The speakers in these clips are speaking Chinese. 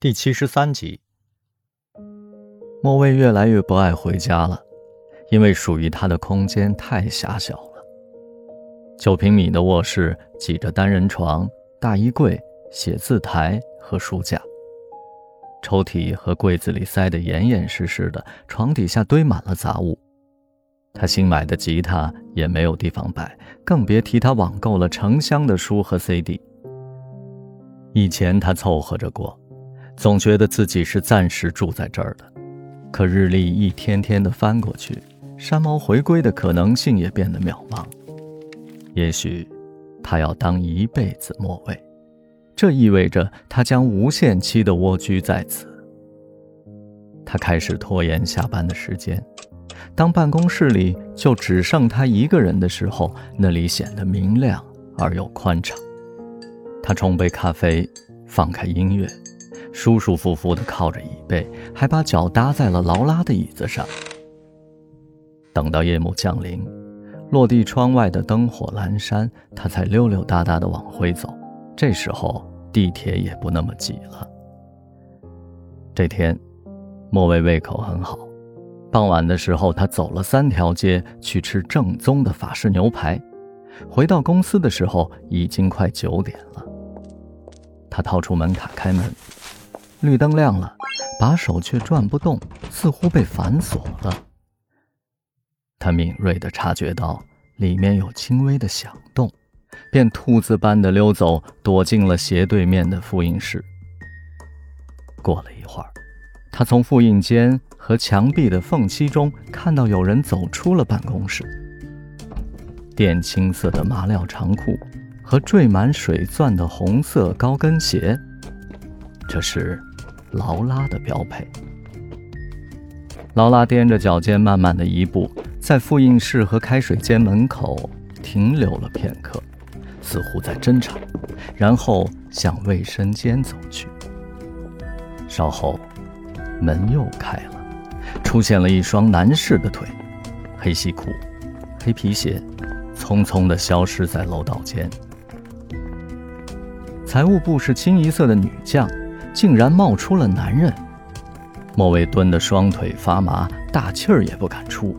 第七十三集，莫蔚越来越不爱回家了，因为属于他的空间太狭小了。九平米的卧室挤着单人床、大衣柜、写字台和书架，抽屉和柜子里塞得严严实实的，床底下堆满了杂物。他新买的吉他也没有地方摆，更别提他网购了成箱的书和 CD。以前他凑合着过。总觉得自己是暂时住在这儿的，可日历一天天的翻过去，山猫回归的可能性也变得渺茫。也许，他要当一辈子末位，这意味着他将无限期的蜗居在此。他开始拖延下班的时间，当办公室里就只剩他一个人的时候，那里显得明亮而又宽敞。他冲杯咖啡，放开音乐。舒舒服服地靠着椅背，还把脚搭在了劳拉的椅子上。等到夜幕降临，落地窗外的灯火阑珊，他才溜溜达达地往回走。这时候地铁也不那么挤了。这天，莫蔚胃口很好。傍晚的时候，他走了三条街去吃正宗的法式牛排。回到公司的时候，已经快九点了。他掏出门卡开门。绿灯亮了，把手却转不动，似乎被反锁了。他敏锐地察觉到里面有轻微的响动，便兔子般的溜走，躲进了斜对面的复印室。过了一会儿，他从复印间和墙壁的缝隙中看到有人走出了办公室，靛青色的麻料长裤和缀满水钻的红色高跟鞋，这是。劳拉的标配。劳拉踮着脚尖，慢慢的一步，在复印室和开水间门口停留了片刻，似乎在争吵，然后向卫生间走去。稍后，门又开了，出现了一双男士的腿，黑西裤，黑皮鞋，匆匆的消失在楼道间。财务部是清一色的女将。竟然冒出了男人，莫蔚蹲得双腿发麻，大气儿也不敢出。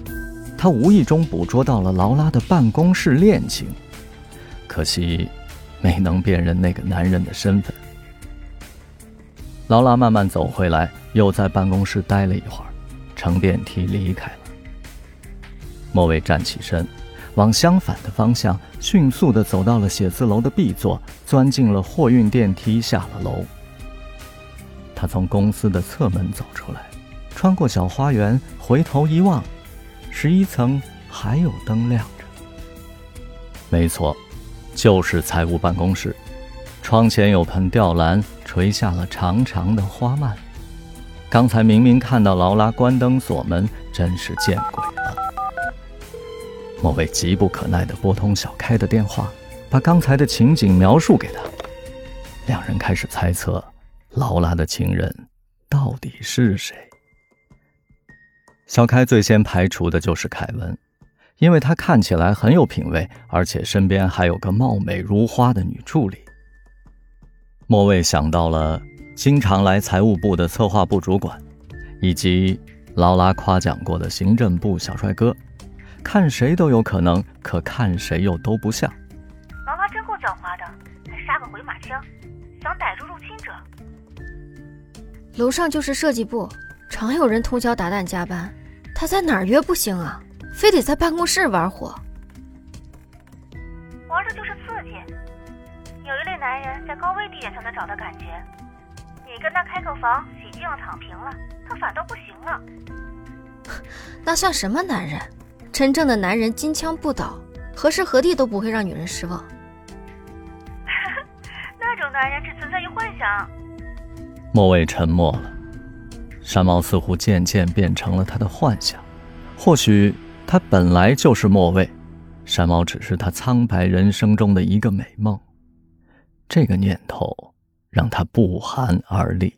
他无意中捕捉到了劳拉的办公室恋情，可惜没能辨认那个男人的身份。劳拉慢慢走回来，又在办公室待了一会儿，乘电梯离开了。莫蔚站起身，往相反的方向迅速地走到了写字楼的 B 座，钻进了货运电梯，下了楼。他从公司的侧门走出来，穿过小花园，回头一望，十一层还有灯亮着。没错，就是财务办公室。窗前有盆吊兰，垂下了长长的花蔓。刚才明明看到劳拉关灯锁门，真是见鬼了。莫蔚急不可耐地拨通小开的电话，把刚才的情景描述给他。两人开始猜测。劳拉的情人到底是谁？小开最先排除的就是凯文，因为他看起来很有品味，而且身边还有个貌美如花的女助理。莫蔚想到了经常来财务部的策划部主管，以及劳拉夸奖过的行政部小帅哥，看谁都有可能，可看谁又都不像。劳拉真够狡猾的，还杀个回马枪，想逮住入侵者。楼上就是设计部，常有人通宵达旦加班。他在哪儿约不行啊？非得在办公室玩火。玩的就是刺激。有一类男人在高危地点才能找到感觉。你跟他开个房，喜剧要躺平了，他反倒不行了。那算什么男人？真正的男人金枪不倒，何时何地都不会让女人失望。那种男人只存在于幻想。莫蔚沉默了，山猫似乎渐渐变成了他的幻想。或许他本来就是莫蔚，山猫只是他苍白人生中的一个美梦。这个念头让他不寒而栗。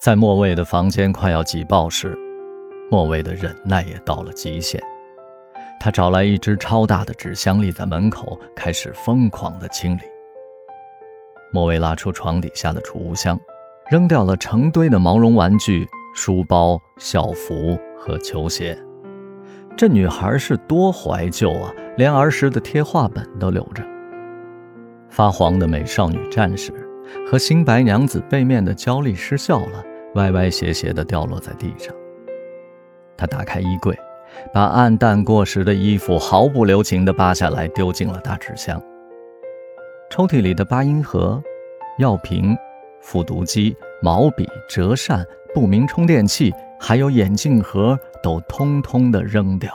在莫蔚的房间快要挤爆时，莫蔚的忍耐也到了极限。他找来一只超大的纸箱，立在门口，开始疯狂的清理。莫蔚拉出床底下的储物箱，扔掉了成堆的毛绒玩具、书包、校服和球鞋。这女孩是多怀旧啊，连儿时的贴画本都留着。发黄的美少女战士和新白娘子背面的焦栗失效了，歪歪斜斜地掉落在地上。她打开衣柜，把暗淡过时的衣服毫不留情地扒下来，丢进了大纸箱。抽屉里的八音盒、药瓶、复读机、毛笔、折扇、不明充电器，还有眼镜盒，都通通的扔掉。